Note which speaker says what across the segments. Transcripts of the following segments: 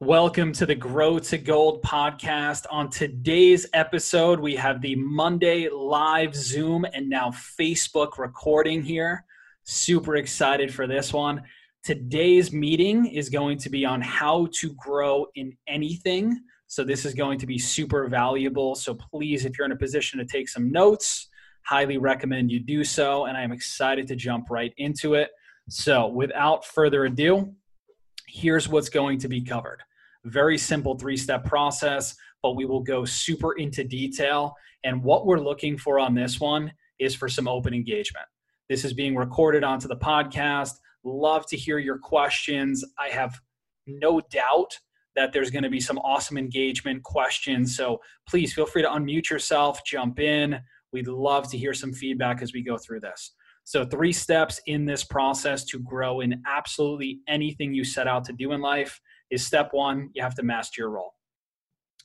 Speaker 1: Welcome to the Grow to Gold podcast. On today's episode, we have the Monday live Zoom and now Facebook recording here. Super excited for this one. Today's meeting is going to be on how to grow in anything. So, this is going to be super valuable. So, please, if you're in a position to take some notes, highly recommend you do so. And I'm excited to jump right into it. So, without further ado, here's what's going to be covered. Very simple three step process, but we will go super into detail. And what we're looking for on this one is for some open engagement. This is being recorded onto the podcast. Love to hear your questions. I have no doubt that there's going to be some awesome engagement questions. So please feel free to unmute yourself, jump in. We'd love to hear some feedback as we go through this. So, three steps in this process to grow in absolutely anything you set out to do in life is step one, you have to master your role.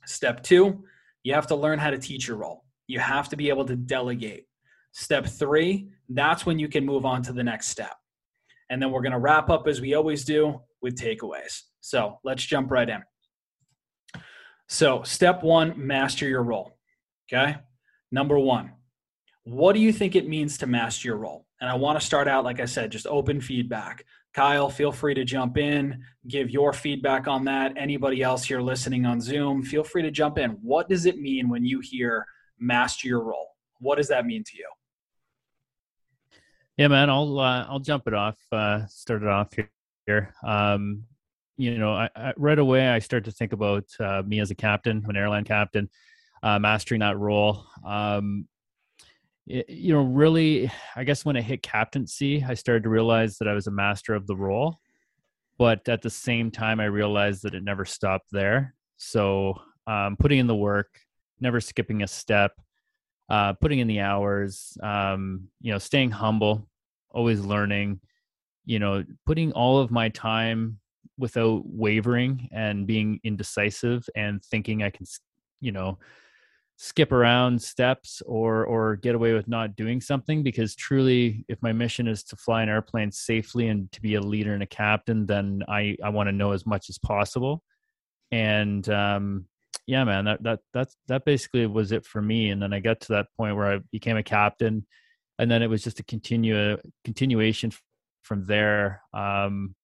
Speaker 1: Step two, you have to learn how to teach your role. You have to be able to delegate. Step three, that's when you can move on to the next step. And then we're going to wrap up as we always do with takeaways. So let's jump right in. So, step one, master your role. Okay. Number one, what do you think it means to master your role? And I want to start out, like I said, just open feedback. Kyle, feel free to jump in, give your feedback on that. Anybody else here listening on Zoom, feel free to jump in. What does it mean when you hear master your role? What does that mean to you?
Speaker 2: Yeah, man, I'll uh, I'll jump it off. Uh, start it off here. Um, you know, I, I, right away I start to think about uh, me as a captain, an airline captain, uh, mastering that role. Um, you know, really, I guess when I hit captaincy, I started to realize that I was a master of the role. But at the same time, I realized that it never stopped there. So, um, putting in the work, never skipping a step, uh, putting in the hours, um, you know, staying humble, always learning, you know, putting all of my time without wavering and being indecisive and thinking I can, you know, skip around steps or or get away with not doing something because truly if my mission is to fly an airplane safely and to be a leader and a captain then i i want to know as much as possible. And um yeah man that that that's that basically was it for me. And then i got to that point where i became a captain and then it was just a continue continuation from there um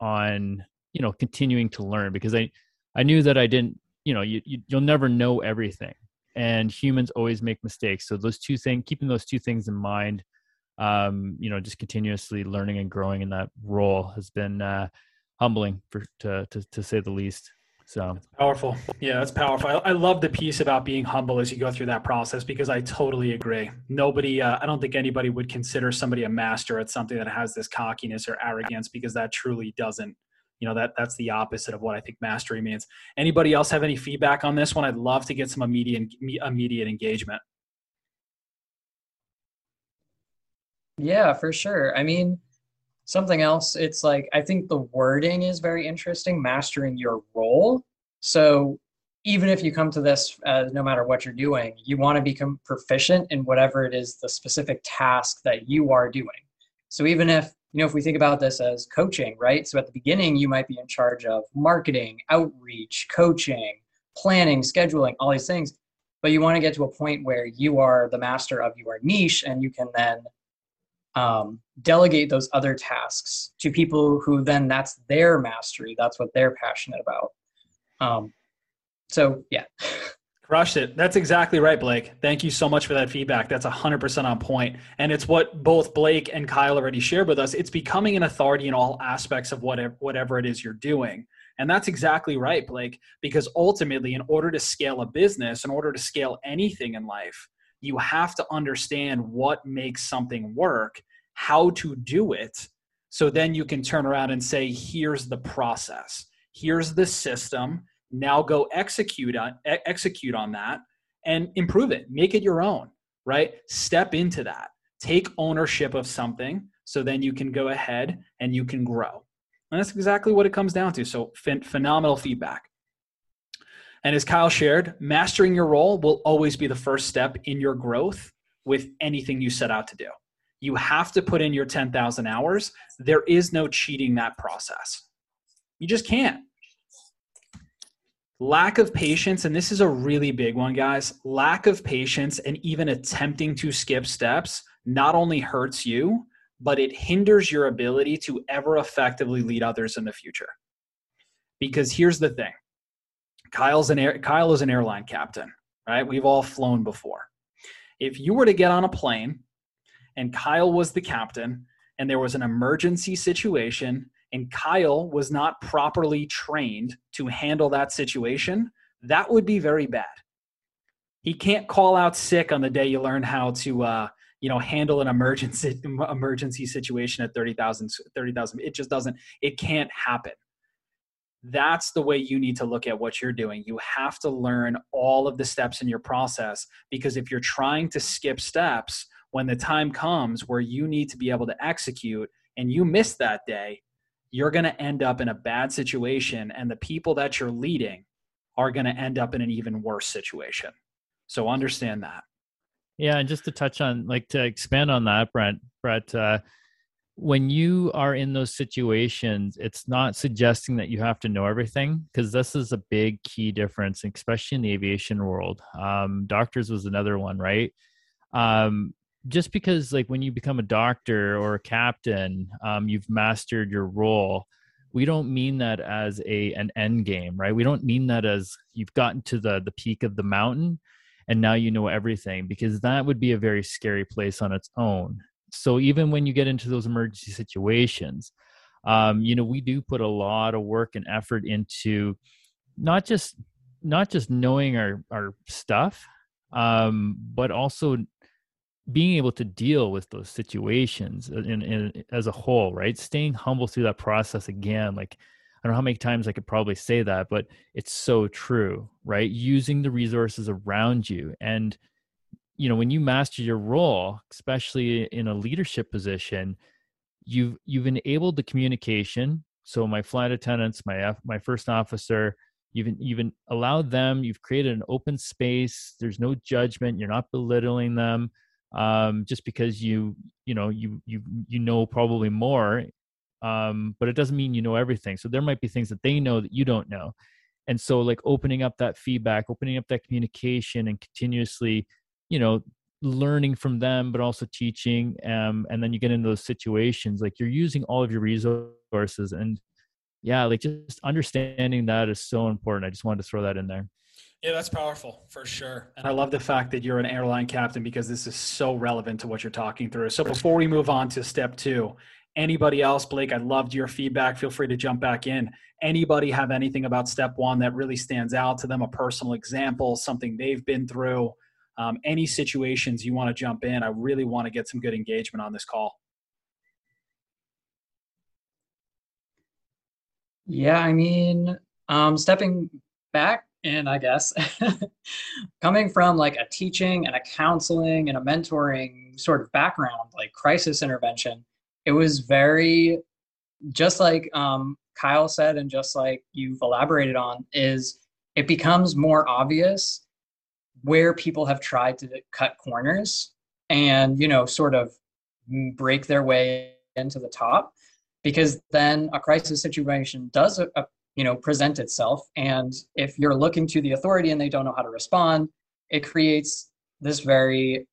Speaker 2: on you know continuing to learn because i i knew that i didn't you know you, you you'll never know everything. And humans always make mistakes. So those two things keeping those two things in mind um, you know just continuously learning and growing in that role has been uh, humbling for to, to to say the least. So
Speaker 1: that's powerful. Yeah that's powerful. I, I, love the piece about being humble as you go through that process because i totally agree. Nobody uh, i don't think anybody would consider somebody a master at something that has this cockiness or arrogance because that truly doesn't you know that that's the opposite of what i think mastery means. Anybody else have any feedback on this one? I'd love to get some immediate immediate engagement.
Speaker 3: Yeah for sure. I mean something else it's like i think the wording is very interesting mastering your role. So even if you come to this uh, no matter what you're doing you want to become proficient in whatever it is the specific task that you are doing. So even if you know, if we think about this as coaching, right? So at the beginning, you might be in charge of marketing, outreach, coaching, planning, scheduling, all these things. But you want to get to a point where you are the master of your niche and you can then um, delegate those other tasks to people who then that's their mastery. That's what they're passionate about. Um, so, yeah.
Speaker 1: Crushed it. That's exactly right, Blake. Thank you so much for that feedback. That's 100% on point. And it's what both Blake and Kyle already shared with us. It's becoming an authority in all aspects of whatever, whatever it is you're doing. And that's exactly right, Blake, because ultimately, in order to scale a business, in order to scale anything in life, you have to understand what makes something work, how to do it. So then you can turn around and say, here's the process, here's the system now go execute on execute on that and improve it make it your own right? Step into that. Take ownership of something so then you can go ahead and you can grow. And that's exactly what it comes down to. So ph- phenomenal feedback. And as kyle shared mastering your role will always be the first step in your growth with anything you set out to do. You have to put in your 10,000 hours. There is no cheating that process. You just can't lack of patience and this is a really big one guys. Lack of patience and even attempting to skip steps not only hurts you but it hinders your ability to ever effectively lead others in the future. Because here's the thing. Kyle's an air, kyle is an airline captain right? We've all flown before. If you were to get on a plane and kyle was the captain and there was an emergency situation and Kyle was not properly trained to handle that situation, that would be very bad. He can't call out sick on the day you learn how to, uh, you know, handle an emergency emergency situation at 30,000, 30,000. It just doesn't, it can't happen. That's the way you need to look at what you're doing. You have to learn all of the steps in your process because if you're trying to skip steps, when the time comes where you need to be able to execute and you miss that day, you're going to end up in a bad situation and the people that you're leading are going to end up in an even worse situation. So understand that.
Speaker 2: Yeah and just to touch on like to expand on that brent brett uh, when you are in those situations it's not suggesting that you have to know everything because this is a big key difference especially in the aviation world. Um, doctors was another one right? Um, just because like when you become a doctor or a captain um, you've mastered your role we don't mean that as a an end game right? We don't mean that as you've gotten to the the peak of the mountain and now you know everything because that would be a very scary place on its own. So even when you get into those emergency situations um, you know we do put a lot of work and effort into not just not just knowing our our stuff um, but also being able to deal with those situations uh, in, in, as a whole right? Staying humble through that process again like i don't know how many times i could probably say that but it's so true right? Using the resources around you. And you know when you master your role especially in a leadership position you've you've enabled the communication. So my flight attendants my my first officer you've you've allowed them you've created an open space. There's no judgment. You're not belittling them um, just because you you know you you you know probably more um, but it doesn't mean you know everything. So there might be things that they know that you don't know. And so like opening up that feedback opening up that communication and continuously you know learning from them but also teaching um, and then you get into those situations like you're using all of your resources and yeah like just understanding that is so important. I just wanted to throw that in there
Speaker 1: yeah, that's powerful for sure. And I love the fact that you're an airline captain because this is so relevant to what you're talking through. So before we move on to step two, anybody else, Blake, I loved your feedback. Feel free to jump back in. Anybody have anything about step one that really stands out to them, a personal example, something they've been through, um, any situations you want to jump in? I really want to get some good engagement on this call.
Speaker 3: Yeah, I mean, um, stepping back and I guess. Coming from like a teaching and a counseling and a mentoring sort of background, like crisis intervention, it was very just like um, Kyle said, and just like you've elaborated on, is it becomes more obvious where people have tried to cut corners and you know sort of break their way into the top because then a crisis situation does you know present itself. And if you're looking to the authority and they don't know how to respond it creates this very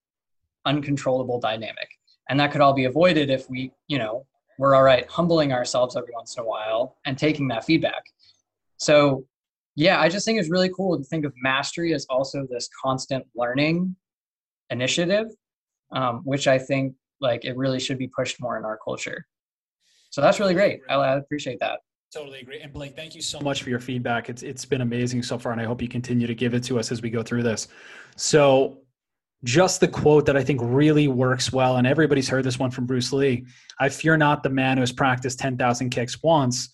Speaker 3: uncontrollable dynamic. And that could all be avoided if we you know we're all right humbling ourselves every once in a while and taking that feedback. So yeah i just think it's really cool to think of mastery as also this constant learning initiative um, which i think like it really should be pushed more in our culture. So that's really great. I, I appreciate that
Speaker 1: Totally agree. And Blake, thank you so much for your feedback. It's it's been amazing so far, and I hope you continue to give it to us as we go through this. So just the quote that I think really works well, and everybody's heard this one from Bruce Lee. I fear not the man who has practiced 10,000 kicks once,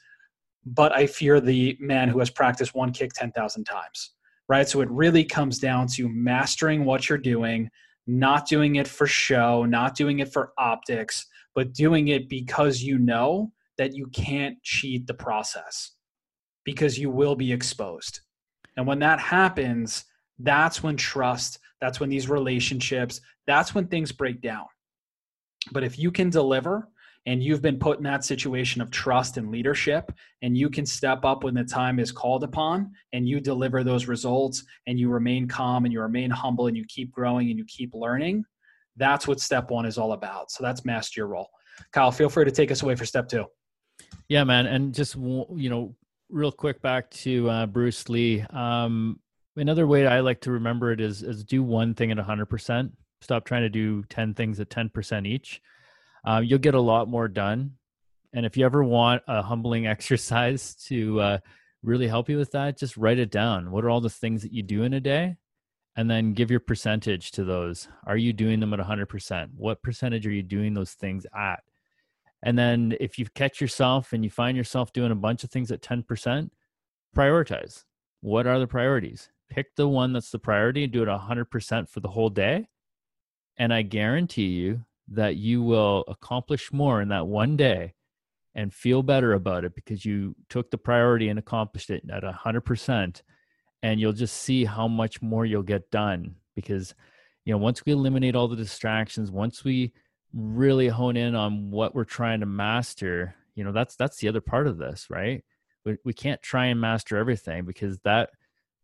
Speaker 1: but I fear the man who has practiced one kick 10,000 times. Right? So it really comes down to mastering what you're doing, not doing it for show, not doing it for optics, but doing it because you know that you can't cheat the process because you will be exposed. And when that happens, that's when trust, that's when these relationships, that's when things break down. But if you can deliver, and you've been put in that situation of trust and leadership and you can step up when the time is called upon and you deliver those results and you remain calm and you remain humble and you keep growing and you keep learning that's what step one is all about so that's master your role kyle feel free to take us away for step two
Speaker 2: yeah man and just you know real quick back to uh, bruce lee um, another way i like to remember it is is do one thing at 100% stop trying to do 10 things at 10% each um, you'll get a lot more done. And if you ever want a humbling exercise to uh, really help you with that, just write it down. What are all the things that you do in a day? And then give your percentage to those. Are you doing them at 100%? What percentage are you doing those things at? And then if you catch yourself and you find yourself doing a bunch of things at 10%, prioritize. What are the priorities? Pick the one that's the priority and do it 100% for the whole day. And I guarantee you that you will accomplish more in that one day and feel better about it because you took the priority and accomplished it at 100% and you'll just see how much more you'll get done because you know once we eliminate all the distractions once we really hone in on what we're trying to master you know that's that's the other part of this right we, we can't try and master everything because that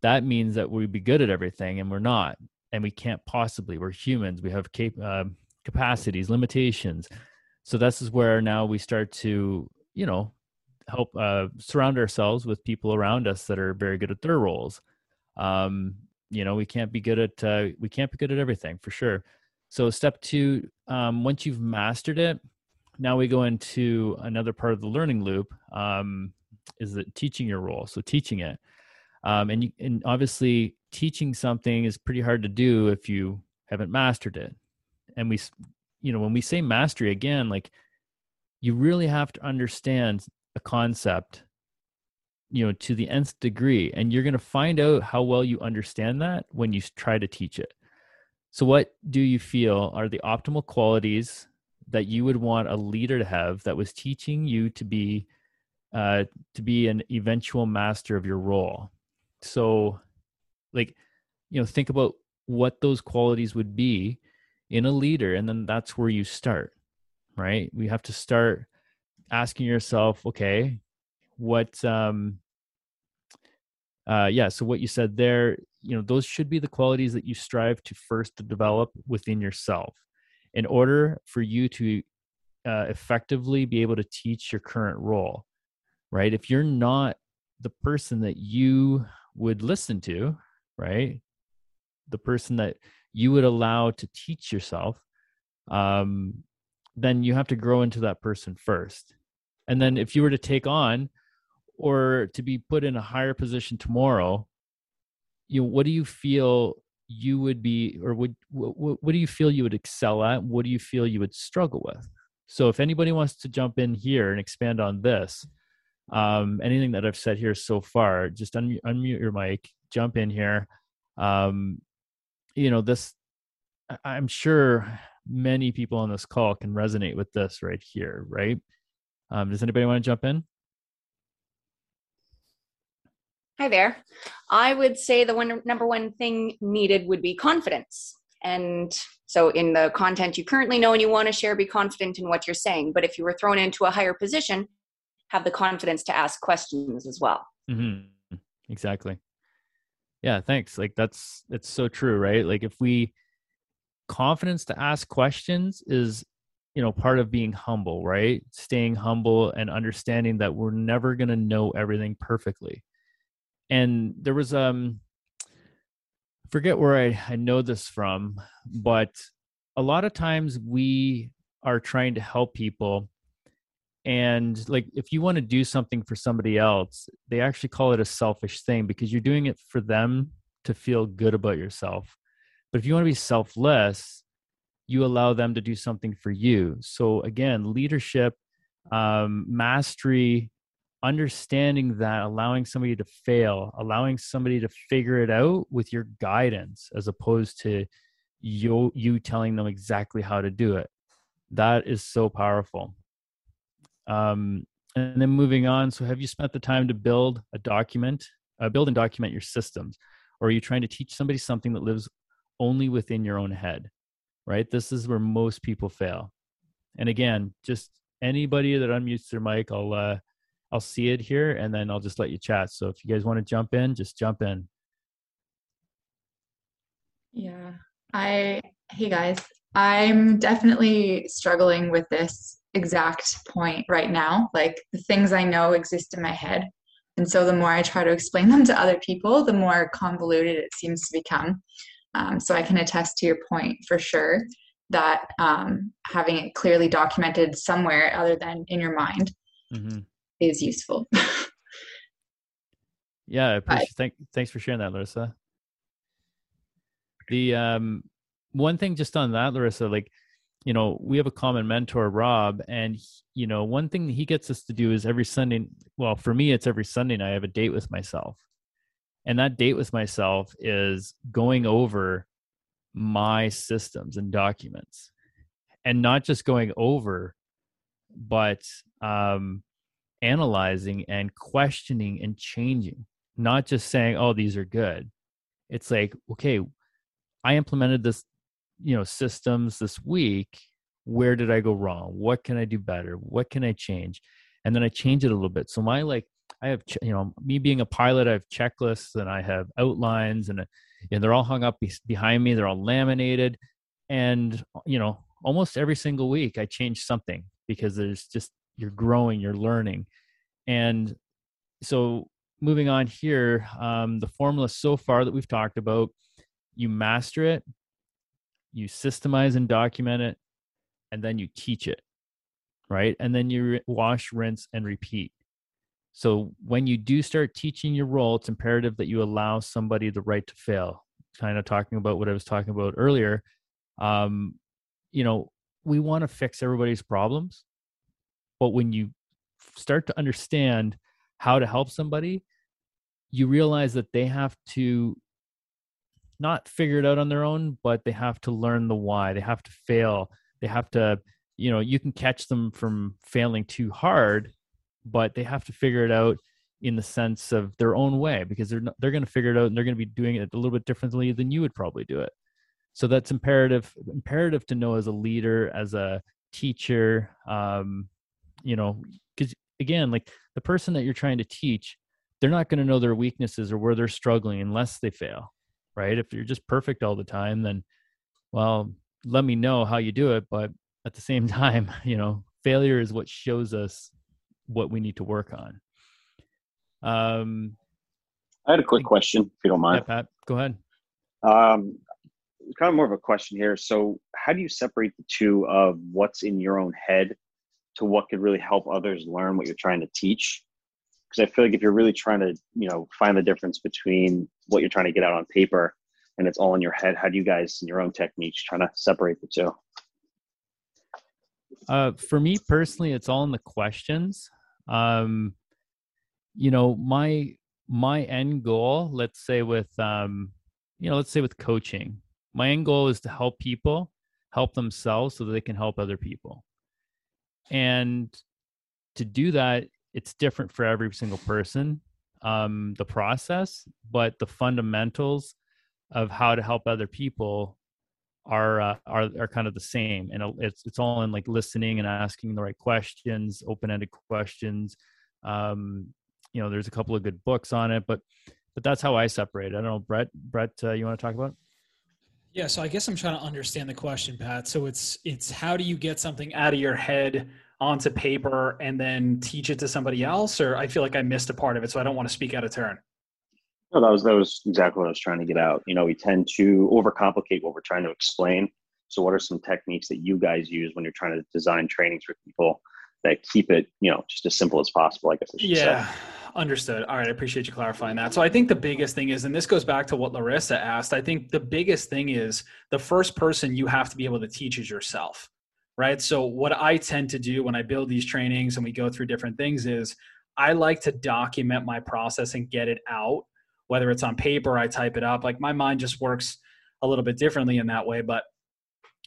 Speaker 2: that means that we'd be good at everything and we're not and we can't possibly we're humans we have cap- uh, capacities, limitations. So this is where now we start to, you know, help uh, surround ourselves with people around us that are very good at their roles. Um, you know, we can't be good at uh, we can't be good at everything for sure. So step two, um, once you've mastered it, now we go into another part of the learning loop. Um, is that teaching your role? So teaching it, um, and you, and obviously teaching something is pretty hard to do if you haven't mastered it and we you know when we say mastery again like you really have to understand a concept you know to the nth degree and you're going to find out how well you understand that when you try to teach it so what do you feel are the optimal qualities that you would want a leader to have that was teaching you to be uh, to be an eventual master of your role? So like you know think about what those qualities would be in a leader and then that's where you start right? We have to start asking yourself okay what um uh yeah so what you said there you know those should be the qualities that you strive to first develop within yourself in order for you to uh, effectively be able to teach your current role right? If you're not the person that you would listen to right? The person that you would allow to teach yourself um, then you have to grow into that person first. And then if you were to take on or to be put in a higher position tomorrow you know what do you feel you would be or would what, what do you feel you would excel at? What do you feel you would struggle with? So if anybody wants to jump in here and expand on this um, anything that i've said here so far just unmute, unmute your mic jump in here. Um, you know this i'm sure many people on this call can resonate with this right here right? Um, does anybody want to jump in
Speaker 4: hi there. I would say the one number one thing needed would be confidence. And so in the content you currently know and you want to share be confident in what you're saying. But if you were thrown into a higher position have the confidence to ask questions as well.
Speaker 2: Mm-hmm. exactly. Yeah thanks. Like that's it's so true right? Like if we confidence to ask questions is you know part of being humble right? Staying humble and understanding that we're never going to know everything perfectly and there was um forget where I, I know this from but a lot of times we are trying to help people and like if you want to do something for somebody else they actually call it a selfish thing because you're doing it for them to feel good about yourself. But if you want to be selfless you allow them to do something for you. So again leadership um, mastery understanding that allowing somebody to fail allowing somebody to figure it out with your guidance as opposed to you you telling them exactly how to do it that is so powerful um, and then moving on, so have you spent the time to build a document, uh, build and document your systems? Or are you trying to teach somebody something that lives only within your own head? Right? This is where most people fail. And again, just anybody that unmutes their mic, I'll uh, I'll see it here, and then I'll just let you chat. So if you guys want to jump in, just jump in.
Speaker 5: Yeah, I hey guys, I'm definitely struggling with this exact point right now. Like the things I know exist in my head. And so the more I try to explain them to other people, the more convoluted it seems to become. Um, so I can attest to your point for sure that um, having it clearly documented somewhere other than in your mind mm-hmm. Is useful.
Speaker 2: yeah, I appreciate, thank, thanks for sharing that, Larissa. The um, one thing just on that, Larissa, like you know, we have a common mentor, Rob, and you know, one thing he gets us to do is every Sunday. Well, for me, it's every Sunday night. I have a date with myself, and that date with myself is going over my systems and documents, and not just going over, but um, analyzing and questioning and changing. Not just saying, "Oh, these are good." It's like, okay, I implemented this you know systems this week. Where did i go wrong? What can i do better? What can i change? And then i change it a little bit. So my like i have you know me being a pilot i have checklists and i have outlines and and they're all hung up behind me. They're all laminated. And you know almost every single week i change something because there's just you're growing you're learning. And so moving on here um, the formula so far that we've talked about you master it you systemize and document it and then you teach it right? And then you wash rinse and repeat. So when you do start teaching your role it's imperative that you allow somebody the right to fail. Kind of talking about what i was talking about earlier um, you know we want to fix everybody's problems but when you start to understand how to help somebody you realize that they have to not figure it out on their own, but they have to learn the why. They have to fail. They have to, you know, you can catch them from failing too hard, but they have to figure it out in the sense of their own way because they're not, they're going to figure it out and they're going to be doing it a little bit differently than you would probably do it. So that's imperative imperative to know as a leader, as a teacher, um, you know, because again, like the person that you're trying to teach, they're not going to know their weaknesses or where they're struggling unless they fail right? If you're just perfect all the time, then, well, let me know how you do it. But at the same time, you know, failure is what shows us what we need to work on. Um,
Speaker 6: I had a quick question, if you don't mind.
Speaker 2: Yeah, Pat, go ahead.
Speaker 6: Um, kind of more of a question here. So, how do you separate the two of what's in your own head to what could really help others learn what you're trying to teach? because I feel like if you're really trying to, you know, find the difference between what you're trying to get out on paper and it's all in your head, how do you guys, in your own techniques, trying to separate the two?
Speaker 2: Uh, for me personally, it's all in the questions. Um, you know, my my end goal, let's say with, um, you know, let's say with coaching, my end goal is to help people help themselves so that they can help other people. And to do that, it's different for every single person um, the process but the fundamentals of how to help other people are uh, are are kind of the same. And it's it's all in like listening and asking the right questions open-ended questions. Um, you know there's a couple of good books on it but but that's how i separate. I don't know brett brett uh, you want to talk about
Speaker 1: yeah so i guess i'm trying to understand the question pat. So it's it's how do you get something out of your head onto paper and then teach it to somebody else? Or i feel like i missed a part of it so i don't want to speak out of turn.
Speaker 6: No that was that was exactly what i was trying to get out. You know we tend to overcomplicate what we're trying to explain. So what are some techniques that you guys use when you're trying to design trainings for people that keep it you know just as simple as possible i guess I
Speaker 1: yeah
Speaker 6: say.
Speaker 1: Understood all right i appreciate you clarifying that so i think the biggest thing is and this goes back to what larissa asked i think the biggest thing is the first person you have to be able to teach is yourself right? So, what I tend to do when I build these trainings and we go through different things is I like to document my process and get it out, whether it's on paper, I type it up. Like my mind just works a little bit differently in that way. But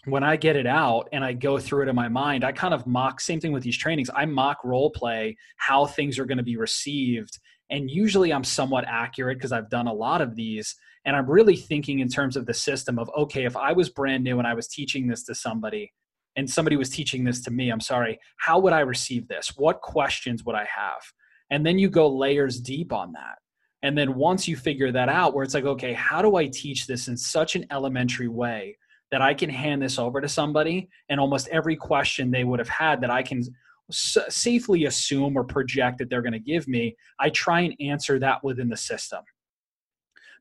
Speaker 1: when I get it out and I go through it in my mind, I kind of mock, same thing with these trainings, I mock role play how things are going to be received. And usually I'm somewhat accurate because I've done a lot of these. And I'm really thinking in terms of the system of, okay, if I was brand new and I was teaching this to somebody, and somebody was teaching this to me, I'm sorry, how would I receive this? What questions would I have? And then you go layers deep on that. And then once you figure that out, where it's like, okay, how do I teach this in such an elementary way that I can hand this over to somebody and almost every question they would have had that I can s- safely assume or project that they're going to give me, I try and answer that within the system.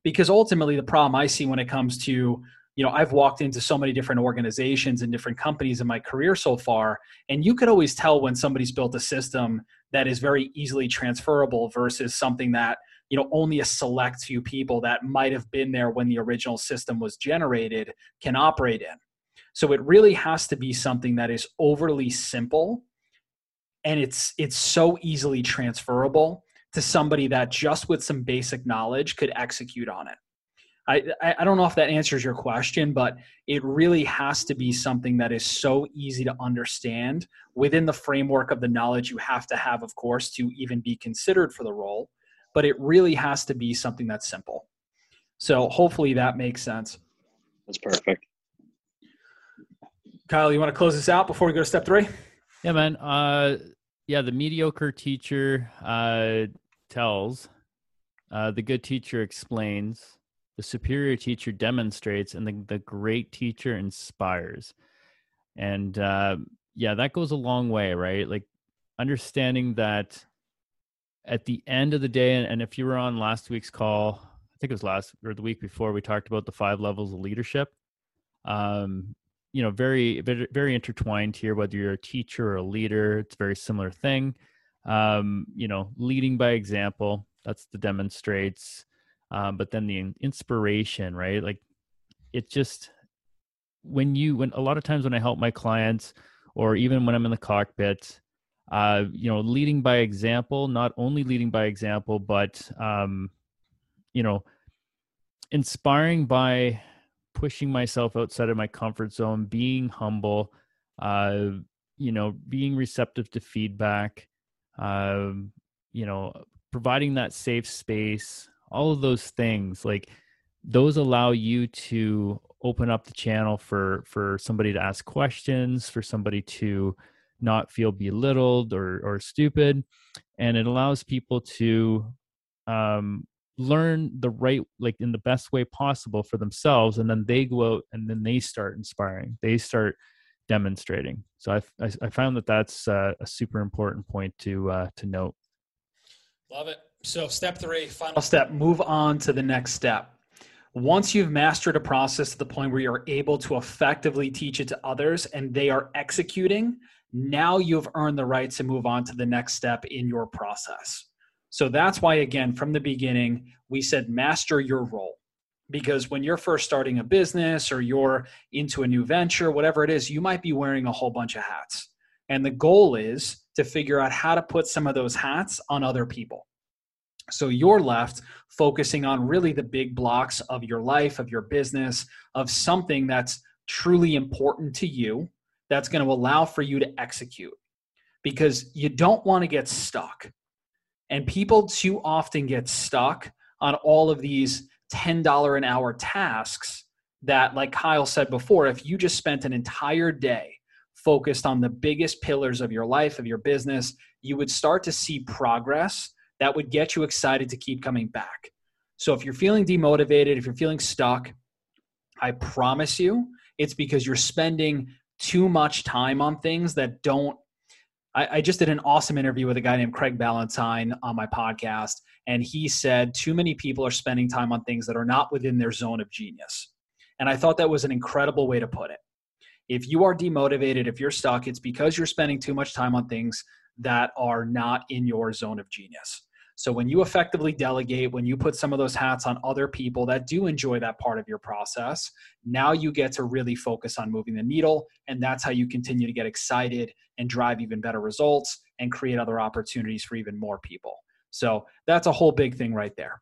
Speaker 1: Because ultimately, the problem I see when it comes to you know i've walked into so many different organizations and different companies in my career so far and you could always tell when somebody's built a system that is very easily transferable versus something that you know only a select few people that might have been there when the original system was generated can operate in so it really has to be something that is overly simple and it's it's so easily transferable to somebody that just with some basic knowledge could execute on it I, I don't know if that answers your question, but it really has to be something that is so easy to understand within the framework of the knowledge you have to have, of course, to even be considered for the role. But it really has to be something that's simple. So hopefully that makes sense.
Speaker 6: That's perfect.
Speaker 1: Kyle, you want to close this out before we go to step three?
Speaker 2: Yeah, man. Uh, yeah, the mediocre teacher uh, tells, uh, the good teacher explains, the superior teacher demonstrates and the, the great teacher inspires and uh, yeah that goes a long way right like understanding that at the end of the day and, if you were on last week's call i think it was last or the week before we talked about the five levels of leadership. Um, you know very very intertwined here whether you're a teacher or a leader it's a very similar thing. Um, you know leading by example that's the demonstrates um, but then the inspiration right? Like it just when you when a lot of times when i help my clients or even when i'm in the cockpit uh you know leading by example not only leading by example but um you know inspiring by pushing myself outside of my comfort zone being humble uh you know being receptive to feedback um you know providing that safe space all of those things like those allow you to open up the channel for for somebody to ask questions for somebody to not feel belittled or or stupid. And it allows people to um learn the right like in the best way possible for themselves and then they go out and then they start inspiring. They start demonstrating. So i i, I found that that's uh, a super important point to uh to note.
Speaker 1: Love it. So, step three, final step, move on to the next step. Once you've mastered a process to the point where you're able to effectively teach it to others and they are executing, now you've earned the right to move on to the next step in your process. So, that's why, again, from the beginning, we said master your role. Because when you're first starting a business or you're into a new venture, whatever it is, you might be wearing a whole bunch of hats. And the goal is to figure out how to put some of those hats on other people. So you're left focusing on really the big blocks of your life, of your business, of something that's truly important to you that's going to allow for you to execute because you don't want to get stuck. And people too often get stuck on all of these $10 an hour tasks that, like Kyle said before, if you just spent an entire day focused on the biggest pillars of your life, of your business, you would start to see progress that would get you excited to keep coming back. So if you're feeling demotivated, if you're feeling stuck, I promise you it's because you're spending too much time on things that don't. I, I just did an awesome interview with a guy named Craig Ballantyne on my podcast, and he said too many people are spending time on things that are not within their zone of genius. And I thought that was an incredible way to put it. If you are demotivated, if you're stuck, it's because you're spending too much time on things that are not in your zone of genius. So when you effectively delegate, when you put some of those hats on other people that do enjoy that part of your process, now you get to really focus on moving the needle. And that's how you continue to get excited and drive even better results and create other opportunities for even more people. So that's a whole big thing right there.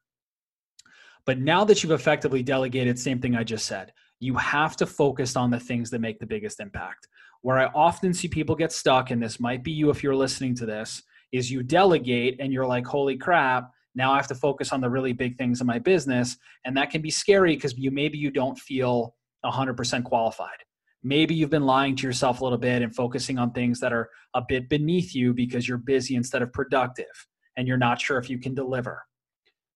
Speaker 1: But now that you've effectively delegated, same thing I just said, you have to focus on the things that make the biggest impact. Where I often see people get stuck, and this might be you if you're listening to this, is you delegate and you're like, holy crap, now I have to focus on the really big things in my business. And that can be scary because you maybe you don't feel 100% qualified. Maybe you've been lying to yourself a little bit and focusing on things that are a bit beneath you because you're busy instead of productive and you're not sure if you can deliver.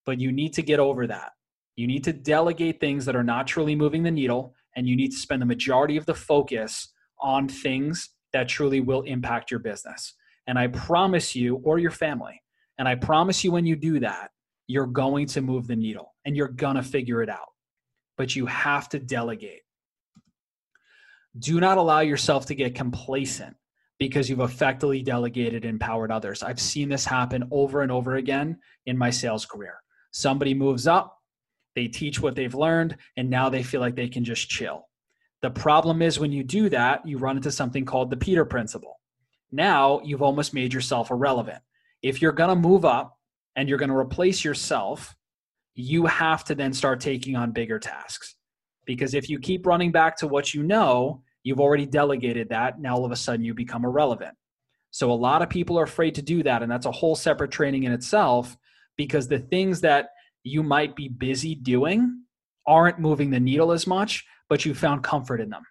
Speaker 1: But you need to get over that. You need to delegate things that are not truly moving the needle, and you need to spend the majority of the focus on things that truly will impact your business. And I promise you, or your family, and I promise you when you do that, you're going to move the needle and you're going to figure it out. But you have to delegate. Do not allow yourself to get complacent because you've effectively delegated and empowered others. I've seen this happen over and over again in my sales career. Somebody moves up, they teach what they've learned, and now they feel like they can just chill. The problem is when you do that, you run into something called the Peter principle. Now you've almost made yourself irrelevant. If you're going to move up and you're going to replace yourself, you have to then start taking on bigger tasks. Because if you keep running back to what you know, you've already delegated that. Now all of a sudden you become irrelevant. So a lot of people are afraid to do that. And that's a whole separate training in itself because the things that you might be busy doing aren't moving the needle as much, but you found comfort in them.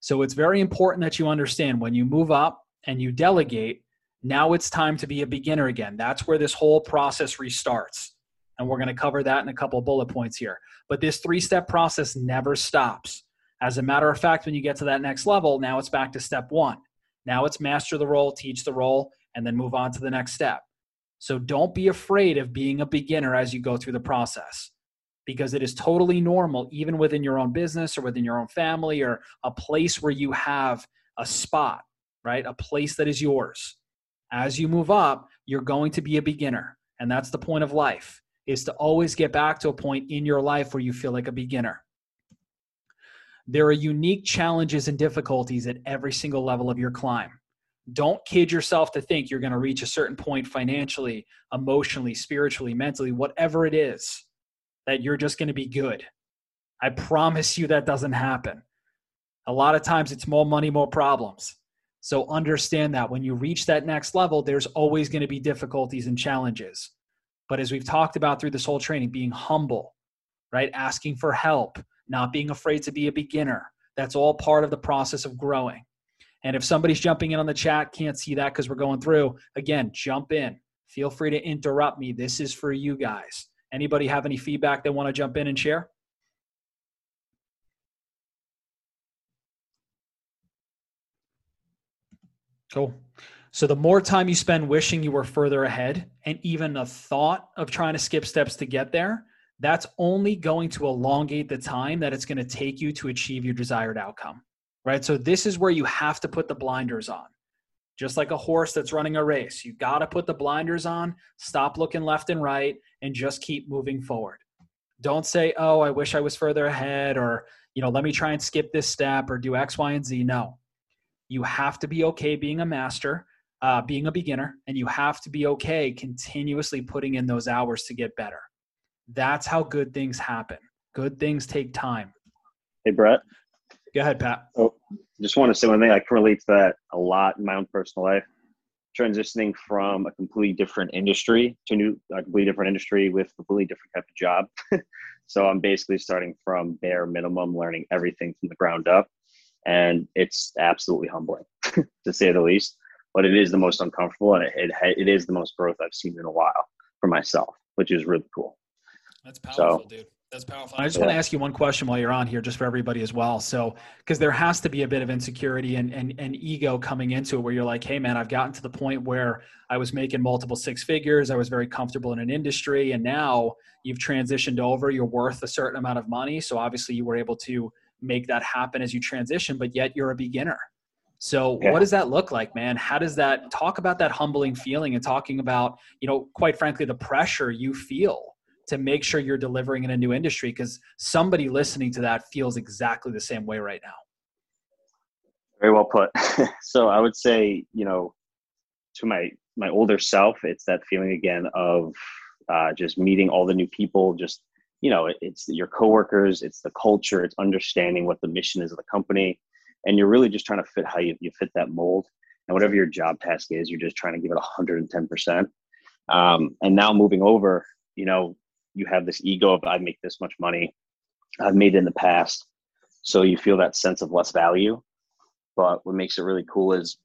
Speaker 1: So it's very important that you understand when you move up and you delegate, now it's time to be a beginner again. That's where this whole process restarts. And we're going to cover that in a couple bullet points here. But this three step process never stops. As a matter of fact, when you get to that next level, now it's back to step one. Now it's master the role, teach the role, and then move on to the next step. So don't be afraid of being a beginner as you go through the process because it is totally normal, even within your own business or within your own family or a place where you have a spot, right? A place that is yours. As you move up, you're going to be a beginner. And that's the point of life is to always get back to a point in your life where you feel like a beginner. There are unique challenges and difficulties at every single level of your climb. Don't kid yourself to think you're going to reach a certain point financially, emotionally, spiritually, mentally, whatever it is that you're just going to be good. I promise you that doesn't happen. A lot of times it's more money, more problems. So understand that when you reach that next level, there's always going to be difficulties and challenges. But as we've talked about through this whole training, being humble, right? Asking for help, not being afraid to be a beginner. That's all part of the process of growing. And if somebody's jumping in on the chat, can't see that because we're going through, again, jump in. Feel free to interrupt me. This is for you guys. Anybody have any feedback they want to jump in and share? Cool. So the more time you spend wishing you were further ahead and even the thought of trying to skip steps to get there, that's only going to elongate the time that it's going to take you to achieve your desired outcome. Right? So this is where you have to put the blinders on. Just like a horse that's running a race, you got to put the blinders on, stop looking left and right and just keep moving forward. Don't say, "Oh, I wish I was further ahead," or you know, let me try and skip this step or do X, Y, and Z. No, you have to be okay being a master, uh, being a beginner, and you have to be okay continuously putting in those hours to get better. That's how good things happen. Good things take time.
Speaker 6: Hey, Brett.
Speaker 1: Go ahead, Pat.
Speaker 6: Oh, just want to say one thing. I can relate to that a lot in my own personal life transitioning from a completely different industry to a new a completely different industry with a completely different type of job. so I'm basically starting from bare minimum, learning everything from the ground up, and it's absolutely humbling to say the least. But it is the most uncomfortable, and it, it, it is the most growth I've seen in a while for myself, which is really cool.
Speaker 1: That's powerful, so, dude. That's powerful. I just want to ask you one question while you're on here, just for everybody as well. So, because there has to be a bit of insecurity and, and, and ego coming into it where you're like, hey, man, I've gotten to the point where I was making multiple six figures. I was very comfortable in an industry. And now you've transitioned over, you're worth a certain amount of money. So, obviously, you were able to make that happen as you transition, but yet you're a beginner. So, yeah. what does that look like, man? How does that talk about that humbling feeling and talking about, you know, quite frankly, the pressure you feel? To make sure you're delivering in a new industry because somebody listening to that feels exactly the same way right now.
Speaker 6: Very well put. so I would say, you know, to my my older self, it's that feeling again of uh, just meeting all the new people. Just you know, it's your coworkers, it's the culture, it's understanding what the mission is of the company, and you're really just trying to fit how you, you fit that mold. And whatever your job task is, you're just trying to give it 110 percent. Um, and now moving over, you know, you have this ego of I make this much money, I've made in the past. So you feel that sense of less value. But what makes it really cool is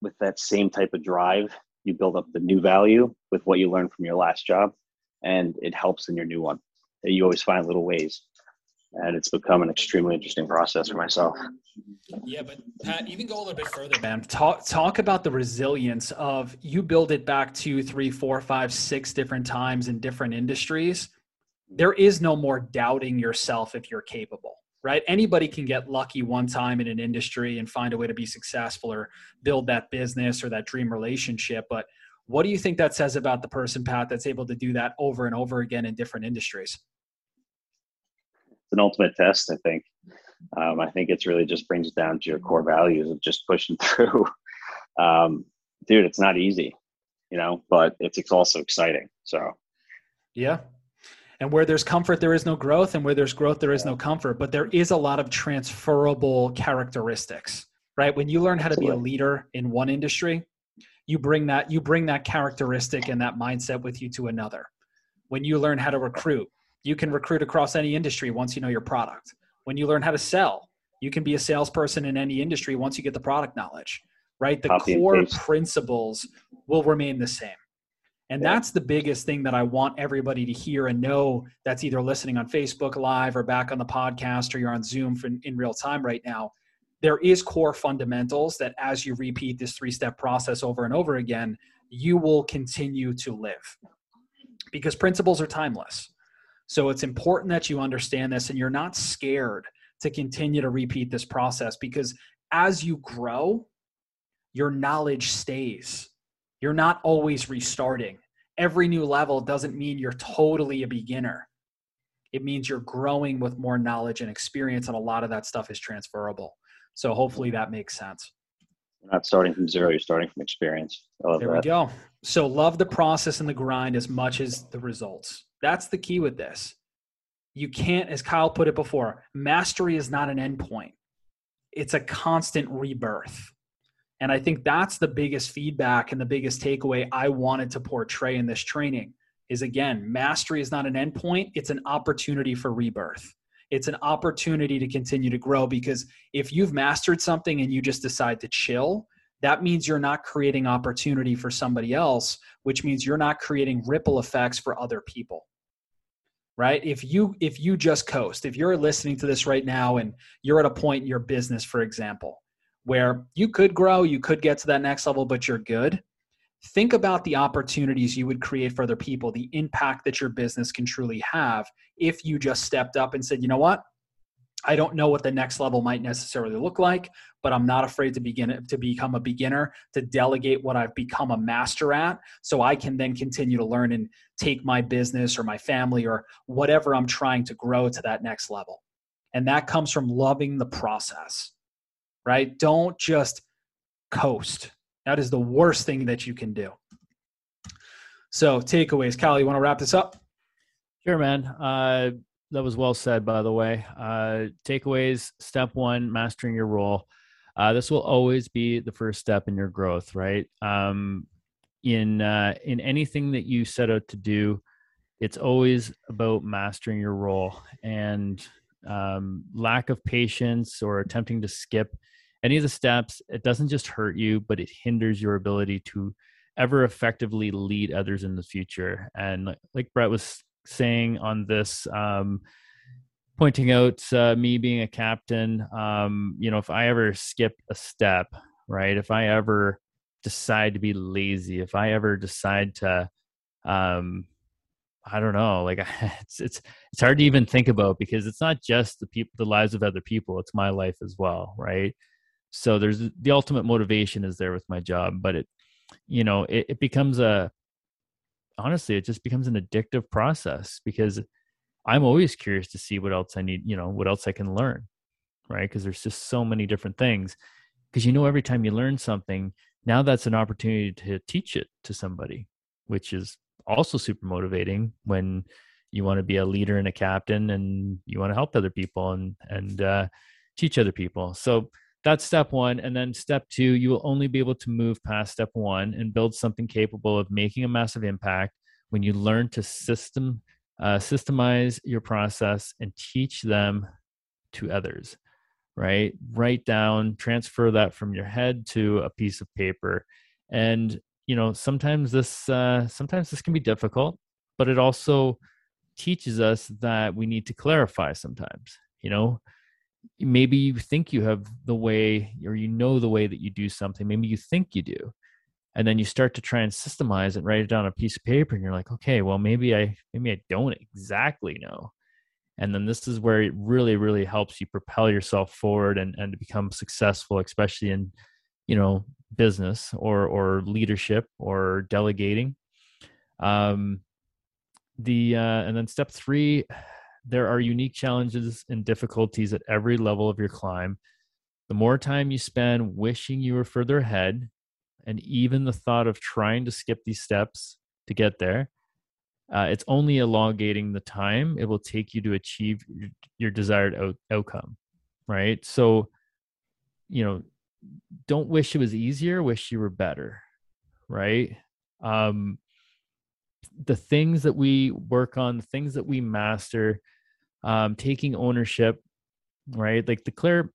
Speaker 6: with that same type of drive, you build up the new value with what you learned from your last job, and it helps in your new one. You always find little ways, and it's become an extremely interesting process for myself.
Speaker 1: Yeah, but Pat, even go a little bit further, man. Talk talk about the resilience of you build it back two, three, four, five, six different times in different industries. There is no more doubting yourself if you're capable right? Anybody can get lucky one time in an industry and find a way to be successful or build that business or that dream relationship. But what do you think that says about the person, Pat, that's able to do that over and over again in different industries?
Speaker 6: It's an ultimate test, I think. Um, I think it's really just brings it down to your core values of just pushing through. Um, dude, it's not easy, you know, but it's, it's also exciting. So,
Speaker 1: yeah, and where there's comfort there is no growth and where there's growth there is no comfort but there is a lot of transferable characteristics right when you learn how to be a leader in one industry you bring that you bring that characteristic and that mindset with you to another when you learn how to recruit you can recruit across any industry once you know your product. When you learn how to sell you can be a salesperson in any industry once you get the product knowledge right? The Copy core principles will remain the same. And that's the biggest thing that I want everybody to hear and know that's either listening on Facebook Live or back on the podcast or you're on Zoom for, in real time right now. There is core fundamentals that as you repeat this three step process over and over again, you will continue to live. Because principles are timeless. So it's important that you understand this and you're not scared to continue to repeat this process because as you grow, your knowledge stays you're not always restarting. Every new level doesn't mean you're totally a beginner. It means you're growing with more knowledge and experience, and a lot of that stuff is transferable. So hopefully that makes sense.
Speaker 6: You're not starting from zero, you're starting from experience.
Speaker 1: there
Speaker 6: that.
Speaker 1: we go. So love the process and the grind as much as the results. That's the key with this. You can't, as Kyle put it before, mastery is not an endpoint. It's a constant rebirth. And I think that's the biggest feedback and the biggest takeaway I wanted to portray in this training is again, mastery is not an endpoint, it's an opportunity for rebirth. It's an opportunity to continue to grow because if you've mastered something and you just decide to chill, that means you're not creating opportunity for somebody else, which means you're not creating ripple effects for other people. Right? If you if you just coast, if you're listening to this right now and you're at a point in your business for example, where you could grow, you could get to that next level, but you're good. Think about the opportunities you would create for other people, the impact that your business can truly have if you just stepped up and said, you know what? I don't know what the next level might necessarily look like, but I'm not afraid to begin to become a beginner, to delegate what I've become a master at, so I can then continue to learn and take my business or my family or whatever I'm trying to grow to that next level. And that comes from loving the process right? Don't just coast. That is the worst thing that you can do. So, takeaways. Kyle, you want to wrap this up?
Speaker 2: Sure, man. Uh, that was well said, by the way. Uh, takeaways step one, mastering your role. Uh, this will always be the first step in your growth, right? Um, in uh, in anything that you set out to do, it's always about mastering your role and um, lack of patience or attempting to skip any of the steps it doesn't just hurt you but it hinders your ability to ever effectively lead others in the future and like brett was saying on this um, pointing out uh, me being a captain um, you know if i ever skip a step right if i ever decide to be lazy if i ever decide to um, I don't know. Like it's it's it's hard to even think about because it's not just the people, the lives of other people. It's my life as well, right? so there's the ultimate motivation is there with my job but it you know it, it becomes a honestly it just becomes an addictive process because i'm always curious to see what else i need you know what else i can learn right? Because there's just so many different things. Because you know every time you learn something now that's an opportunity to teach it to somebody which is also super motivating when you want to be a leader and a captain and you want to help other people and and uh, teach other people. So that's step one and then step two you will only be able to move past step one and build something capable of making a massive impact when you learn to system uh, systemize your process and teach them to others right? Write down, transfer that from your head to a piece of paper. And, you know, sometimes this, uh, sometimes this can be difficult, but it also teaches us that we need to clarify sometimes, you know, maybe you think you have the way or you know the way that you do something maybe you think you do. And then you start to try and systemize it write it down on a piece of paper and you're like okay well maybe i maybe i don't exactly know. And then this is where it really really helps you propel yourself forward and and to become successful especially in you know business or or leadership or delegating. Um the uh and then step 3 there are unique challenges and difficulties at every level of your climb. The more time you spend wishing you were further ahead and even the thought of trying to skip these steps to get there uh, it's only elongating the time it will take you to achieve your, desired out- outcome right? So you know don't wish it was easier wish you were better right? Um the things that we work on the things that we master um taking ownership right? Like the clear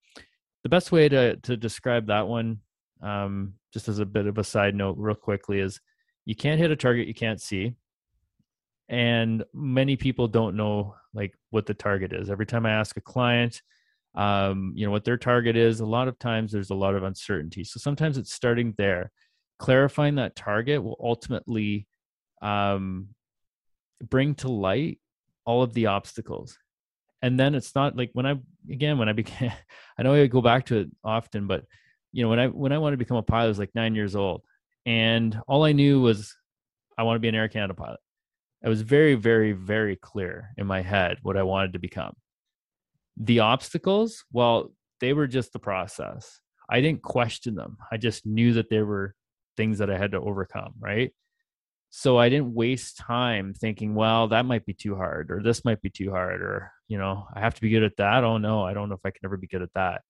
Speaker 2: the best way to to describe that one um just as a bit of a side note real quickly is you can't hit a target you can't see and many people don't know like what the target is. Every time i ask a client um, you know what their target is a lot of times there's a lot of uncertainty. So sometimes it's starting there. Clarifying that target will ultimately um, bring to light all of the obstacles. And then it's not like when i again when i began i know i go back to it often but you know when i when i wanted to become a pilot i was like nine years old. And all i knew was i want to be an air canada pilot. It was very very very clear in my head what i wanted to become. The obstacles well they were just the process. I didn't question them. I just knew that there were things that i had to overcome right so i didn't waste time thinking well that might be too hard or this might be too hard or you know i have to be good at that. Oh no i don't know if i can ever be good at that.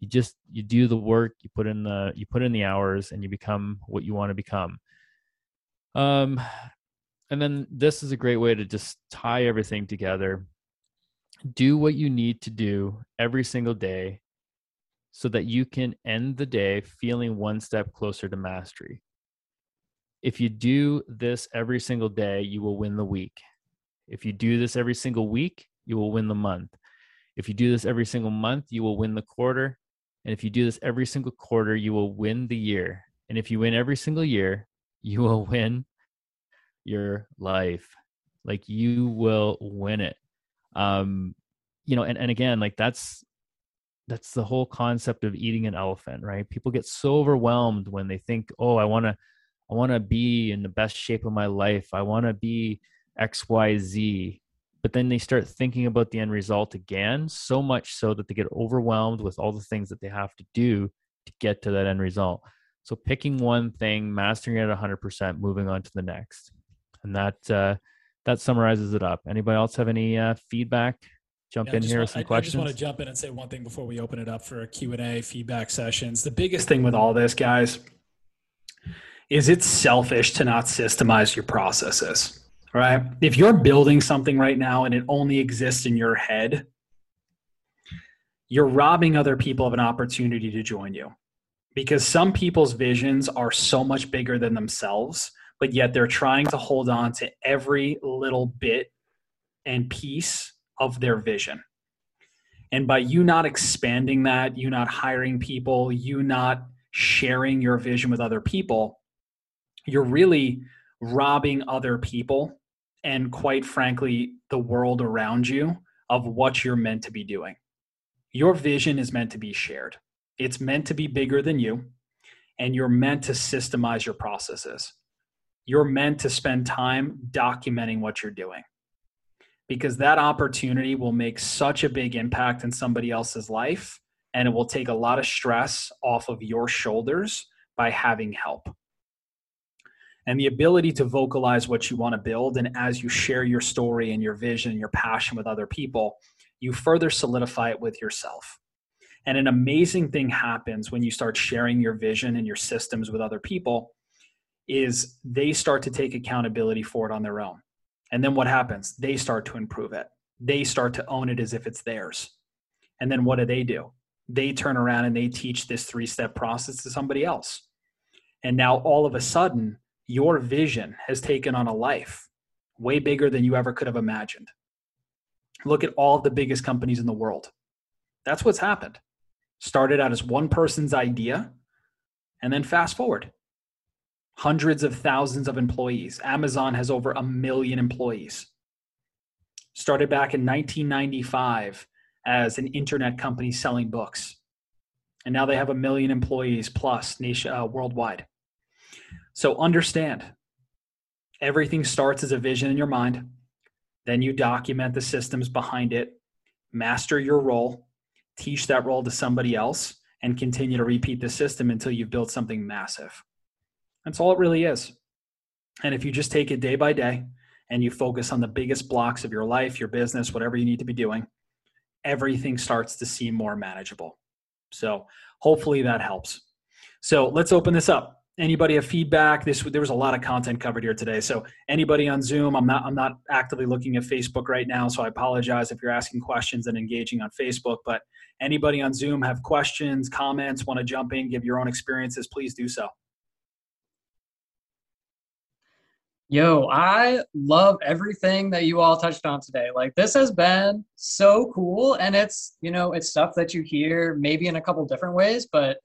Speaker 2: You just you do the work you put in the you put in the hours and you become what you want to become. Um and then this is a great way to just tie everything together. Do what you need to do every single day so that you can end the day feeling one step closer to mastery if you do this every single day you will win the week if you do this every single week you will win the month if you do this every single month you will win the quarter and if you do this every single quarter, you will win the year. And if you win every single year, you will win your life. Like you will win it. Um, you know, and, and again, like that's that's the whole concept of eating an elephant, right? People get so overwhelmed when they think, oh, I wanna I wanna be in the best shape of my life. I wanna be XYZ but then they start thinking about the end result again so much so that they get overwhelmed with all the things that they have to do to get to that end result. So picking one thing mastering it 100% moving on to the next. And that uh, that summarizes it up. Anybody else have any uh, feedback? Jump
Speaker 1: Yeah,
Speaker 2: in here
Speaker 1: want-
Speaker 2: with some
Speaker 1: I, I just want to jump in and say one thing before we open it up for Q&A feedback sessions. The biggest thing with all this, guys, is it's selfish to not systemize your processes, right? If you're building something right now and it only exists in your head, you're robbing other people of an opportunity to join you. Because some people's visions are so much bigger than themselves, but yet they're trying to hold on to every little bit and piece of their vision. And by you not expanding that, you not hiring people, you not sharing your vision with other people, you're really robbing other people and, quite frankly, the world around you of what you're meant to be doing. Your vision is meant to be shared, it's meant to be bigger than you, and you're meant to systemize your processes. You're meant to spend time documenting what you're doing because that opportunity will make such a big impact in somebody else's life and it will take a lot of stress off of your shoulders by having help. And the ability to vocalize what you want to build, and as you share your story and your vision and your passion with other people, you further solidify it with yourself. And an amazing thing happens when you start sharing your vision and your systems with other people is they start to take accountability for it on their own. And then what happens? They start to improve it. They start to own it as if it's theirs. And then what do they do? they turn around and they teach this three step process to somebody else. And now all of a sudden, your vision has taken on a life way bigger than you ever could have imagined. Look at all the biggest companies in the world. That's what's happened. Started out as one person's idea, and then fast forward hundreds of thousands of employees. Amazon has over a million employees. Started back in 1995 as an internet company selling books. And now they have a million employees plus nation, uh, worldwide. So understand everything starts as a vision in your mind. Then you document the systems behind it, master your role, teach that role to somebody else, and continue to repeat the system until you've built something massive. That's all it really is. And if you just take it day by day and you focus on the biggest blocks of your life, your business, whatever you need to be doing, everything starts to seem more manageable. So hopefully that helps. So let's open this up. Anybody have feedback? This there was a lot of content covered here today. So anybody on Zoom, I'm not I'm not actively looking at Facebook right now, so I apologize if you're asking questions and engaging on Facebook. But anybody on Zoom have questions, comments, want to jump in, give your own experiences, please do so.
Speaker 3: Yo, I love everything that you all touched on today. Like this has been so cool and it's, you know, it's stuff that you hear maybe in a couple different ways, but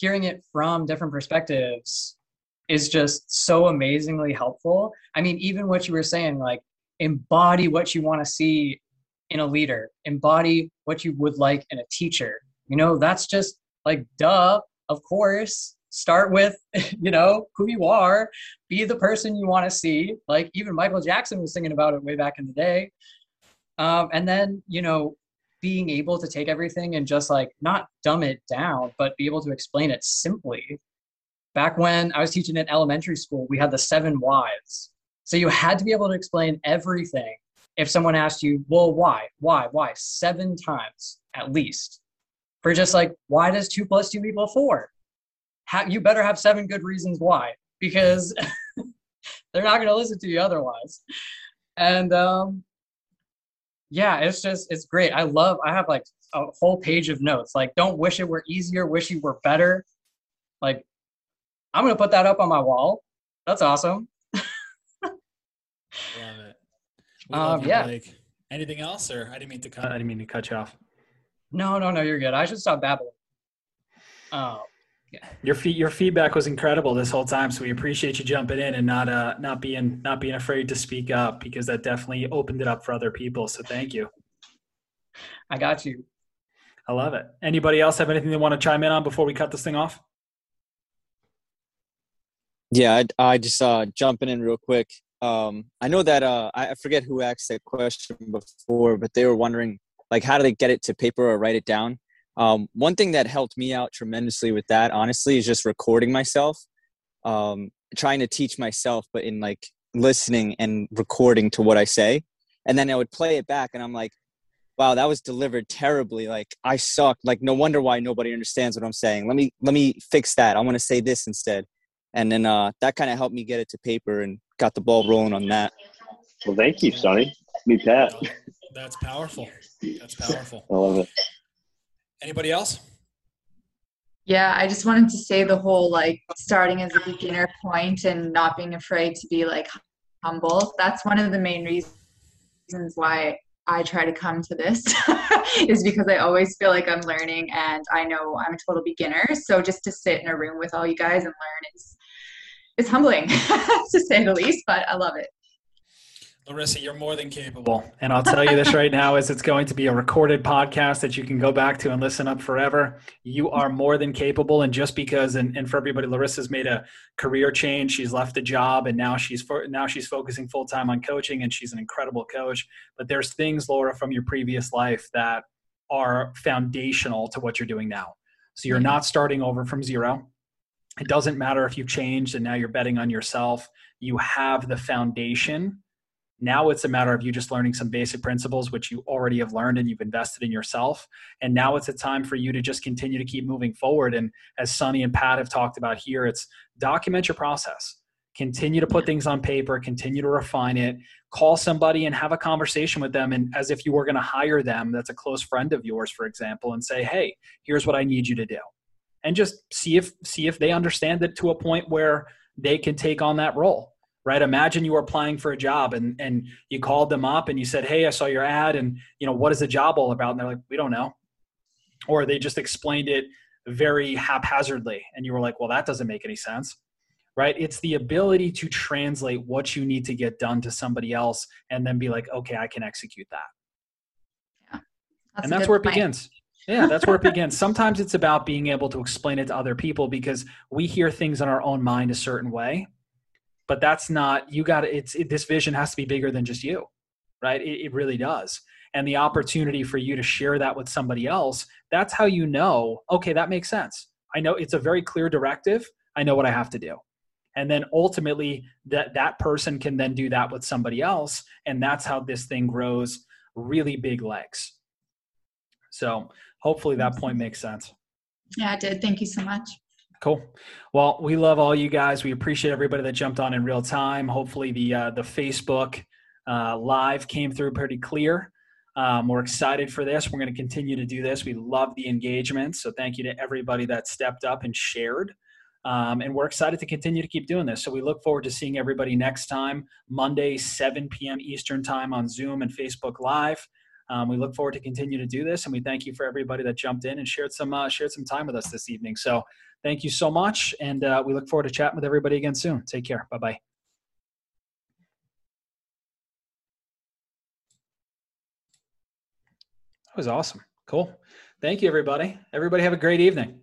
Speaker 3: hearing it from different perspectives is just so amazingly helpful. I mean, even what you were saying like embody what you want to see in a leader, embody what you would like in a teacher. You know, that's just like duh, of course start with you know who you are be the person you want to see like even michael jackson was thinking about it way back in the day um, and then you know being able to take everything and just like not dumb it down but be able to explain it simply. Back when i was teaching in elementary school we had the seven whys. So you had to be able to explain everything if someone asked you well why why why? seven times at least. For just like why does two plus two equal four? You better have seven good reasons why because they're not going to listen to you otherwise. And um yeah it's just it's great. I love i have like a whole page of notes. Like don't wish it were easier wish you were better. Like i'm going to put that up on my wall. That's awesome.
Speaker 1: Love it. We um, yeah. Blake. anything else or i didn't mean to cut i didn't mean to cut you off.
Speaker 3: No no no you're good. I should stop babbling. Um
Speaker 1: your feed, your feedback was incredible this whole time, so we appreciate you jumping in and not uh not being not being afraid to speak up because that definitely opened it up for other people. So thank you.
Speaker 3: I got you.
Speaker 1: I love it. Anybody else have anything they want to chime in on before we cut this thing off?
Speaker 7: Yeah, I, I just uh jumping in real quick. Um, I know that uh I forget who asked that question before, but they were wondering like how do they get it to paper or write it down? Um, one thing that helped me out tremendously with that, honestly, is just recording myself, um, trying to teach myself, but in like listening and recording to what I say. And then I would play it back and I'm like, wow, that was delivered terribly. Like I suck. Like no wonder why nobody understands what I'm saying. Let me, let me fix that. I want to say this instead. And then uh, that kind of helped me get it to paper and got the ball rolling on that.
Speaker 6: Well, thank you, Sonny. Me, Pat.
Speaker 1: That's powerful. That's powerful.
Speaker 6: I love it.
Speaker 1: Anybody else?
Speaker 5: Yeah, I just wanted to say the whole like starting as a beginner point and not being afraid to be like humble. That's one of the main reasons why I try to come to this is because I always feel like I'm learning and I know I'm a total beginner. So just to sit in a room with all you guys and learn is is humbling to say the least, but I love it.
Speaker 1: Larissa, you're more than capable. And I'll tell you this right now as it's going to be a recorded podcast that you can go back to and listen up forever. You are more than capable. And just because, and, and for everybody, Larissa's made a career change. She's left a job and now she's, for, now she's focusing full time on coaching and she's an incredible coach. But there's things, Laura, from your previous life that are foundational to what you're doing now. So you're mm-hmm. not starting over from zero. It doesn't matter if you've changed and now you're betting on yourself. You have the foundation now it's a matter of you just learning some basic principles, which you already have learned and you've invested in yourself. And now it's a time for you to just continue to keep moving forward. And as Sonny and Pat have talked about here, it's document your process. continue to put things on paper, continue to refine it, call somebody and have a conversation with them and as if you were going to hire them that's a close friend of yours for example and say, "Hey, here's what I need you to do." And just see if see if they understand it to a point where they can take on that role. Right? Imagine you were applying for a job and and you called them up and you said, "Hey, I saw your ad and, you know, what is the job all about?" And they're like, "We don't know." Or they just explained it very haphazardly and you were like, "Well, that doesn't make any sense." right? It's the ability to translate what you need to get done to somebody else and then be like, okay, I can execute that. Yeah. That's and that's where it point. begins. Yeah, that's where it begins. Sometimes it's about being able to explain it to other people because we hear things in our own mind a certain way, but that's not, you got it's, it, this vision has to be bigger than just you, right? It, it really does. And the opportunity for you to share that with somebody else, that's how you know, okay, that makes sense. I know it's a very clear directive. I know what I have to do and then ultimately that that person can then do that with somebody else and that's how this thing grows really big legs so hopefully that point makes sense
Speaker 5: yeah it did thank you so much
Speaker 1: cool well we love all you guys we appreciate everybody that jumped on in real time hopefully the uh, the facebook uh, live came through pretty clear um, we're excited for this we're going to continue to do this we love the engagement so thank you to everybody that stepped up and shared um, and we're excited to continue to keep doing this. So we look forward to seeing everybody next time, Monday, 7 p.m. Eastern Time on Zoom and Facebook Live. Um, we look forward to continue to do this, and we thank you for everybody that jumped in and shared some uh, shared some time with us this evening. So thank you so much, and uh, we look forward to chatting with everybody again soon. Take care. Bye bye. That was awesome. Cool. Thank you, everybody. Everybody have a great evening.